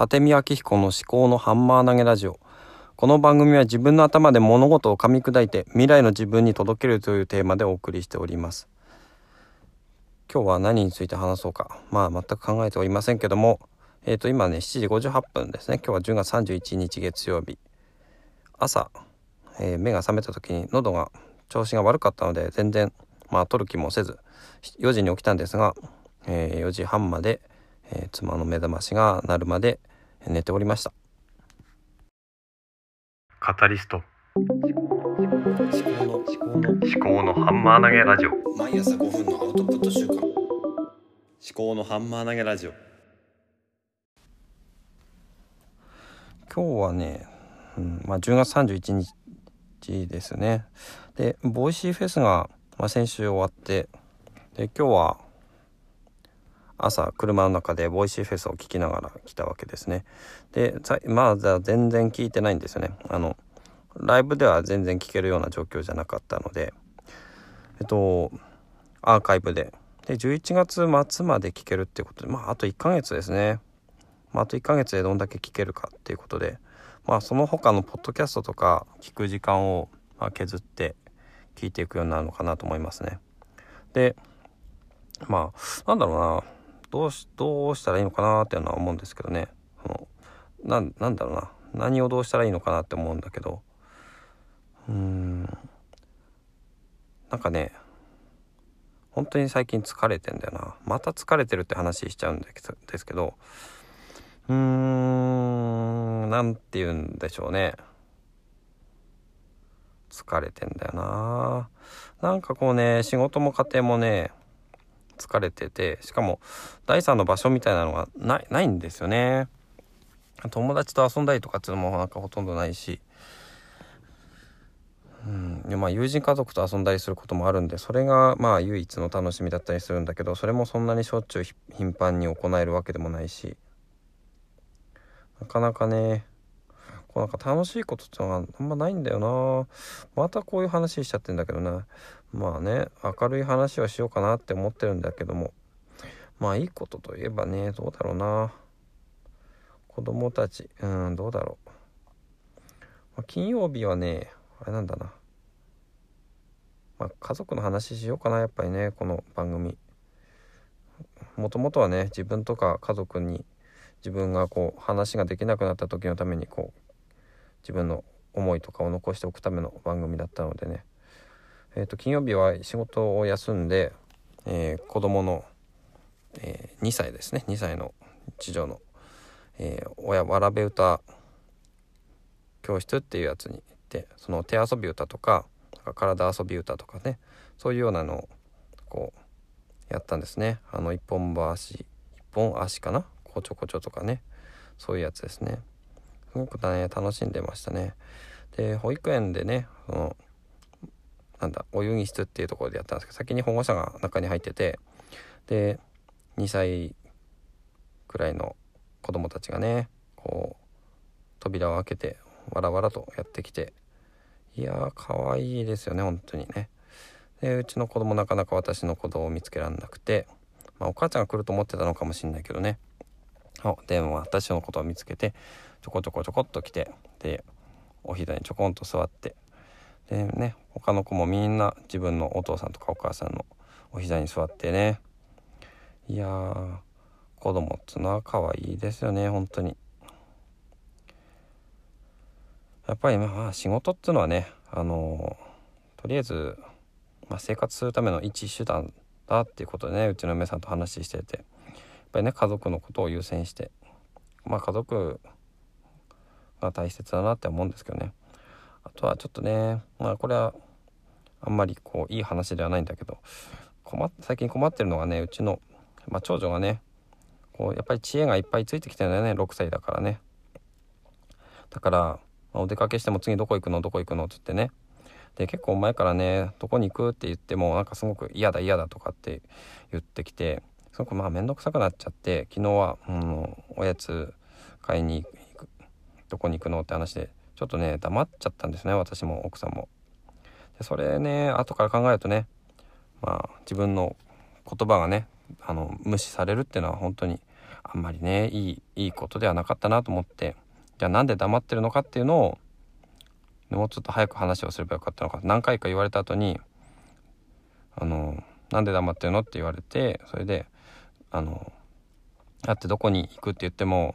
立見明彦の思考のハンマー投げラジオ。この番組は自分の頭で物事を噛み砕いて未来の自分に届けるというテーマでお送りしております。今日は何について話そうか。まあ全く考えておりませんけども。えっ、ー、と今ね7時58分ですね。今日は10月31日月曜日。朝、えー、目が覚めた時に喉が調子が悪かったので全然まあ取る気もせず4時に起きたんですが、えー、4時半まで、え妻の目覚ましが鳴るまで寝ておりました。カタリスト。思考の思考の。思考のハンマー投げラジオ。毎朝5分のアウトプット週間思考のハンマー投げラジオ。今日はね、うんまあ、10月31日ですね。でボイシーフェスが、まあ、先週終わってで今日は朝車の中でボイシーフェスを聞きながら来たわけですね。でまだ全然聞いてないんですよね。あのライブでは全然聞けるような状況じゃなかったのでえっとアーカイブで。で11月末まで聞けるってことでまああと1ヶ月ですね、まあ、あと1ヶ月でどんだけ聞けるかっていうことでまあその他のポッドキャストとか聞く時間をま削って聞いていくようになるのかなと思いますね。でまあなんだろうな。どうしどうしたらいいのかなっていうのは思うんですけどね。そのななんだろうな。何をどうしたらいいのかなって思うんだけど。うーん。なんかね本当に最近疲れてんだよな。また疲れてるって話しちゃうんですけど。うーん何て言うんでしょうね。疲れてんだよな。なんかこうね仕事も家庭もね疲れててしかも第三の場所みたいなのがないないんですよね。友達と遊んだりとかっていうのもなんかほとんどないし。うん。まあ友人家族と遊んだりすることもあるんでそれがまあ唯一の楽しみだったりするんだけどそれもそんなにしょっちゅう頻繁に行えるわけでもないし。なかなかねこうなんか楽しいことってのがあんまないんだよな。またこういう話しちゃってんだけどな。まあね明るい話はしようかなって思ってるんだけども。まあいいことといえばねどうだろうな。子供たちうんどうだろう、まあ、金曜日はねあれなんだな。まあ家族の話しようかなやっぱりねこの番組。もともとはね自分とか家族に自分がこう話ができなくなった時のためにこう自分の思いとかを残しておくための番組だったのでね、えー、と金曜日は仕事を休んで、えー、子供の、えー、2歳ですね。2歳の次女の、えー、親わらべ歌教室っていうやつに行ってその手遊び歌とか体遊び歌とかねそういうようなのをこうやったんですね。あの一本橋一本足かな？こちょこちょとかね。そういうやつですね。すごくね楽しんでましたね。で保育園でねそのなんだお遊戯室っていうところでやったんですけど先に保護者が中に入っててで2歳くらいの子供たちがねこう扉を開けてわらわらとやってきていやー可愛いですよね本当にね。でうちの子供なかなか私の子供を見つけられなくて、まあ、お母ちゃんが来ると思ってたのかもしんないけどね。でも私のことを見つけてちょこちょこちょこっと来てでお膝にちょこんと座ってでね他の子もみんな自分のお父さんとかお母さんのお膝に座ってね。いやー子供っつうのは可愛いですよね本当に。やっぱりまあ仕事っていうのはねあのー、とりあえず、まあ、生活するための一手段だっていうことでねうちの嫁さんと話してて。やっぱりね家族のことを優先して。まあ家族が大切だなって思うんですけどね。あとはちょっとねまあこれはあんまりこういい話ではないんだけど困っ最近困ってるのがねうちの、まあ、長女がねこうやっぱり知恵がいっぱいついてきてるんだよね6歳だからね。だから、まあ、お出かけしても次どこ行くのどこ行くのって言ってね。で結構前からねどこに行くって言ってもなんかすごく嫌だ嫌だとかって言ってきてすごくまあ面倒くさくなっちゃって昨日は、うん、おやつ買いに行くどこに行くのって話でちょっとね黙っちゃったんですね私も奥さんもでそれね後から考えるとねまあ自分の言葉がねあの無視されるっていうのは本当にあんまりねいいいいことではなかったなと思ってじゃあなんで黙ってるのかっていうのをもうちょっと早く話をすればよかったのか何回か言われた後に「あのなんで黙ってるの?」って言われてそれで「あのだってどこに行く？って言っても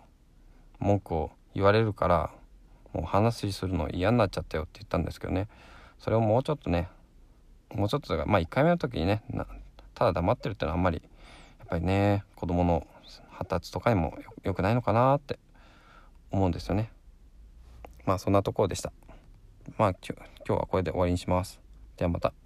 文句を言われるからもう話するの嫌になっちゃったよ」って言ったんですけどね。それをもうちょっとねもうちょっとまあ1回目の時にねただ黙ってるってのはあんまりやっぱりね子供の発達とかにも良くないのかなって思うんですよね。まあそんなところでした。まあ今日はこれで終わりにします。ではまた。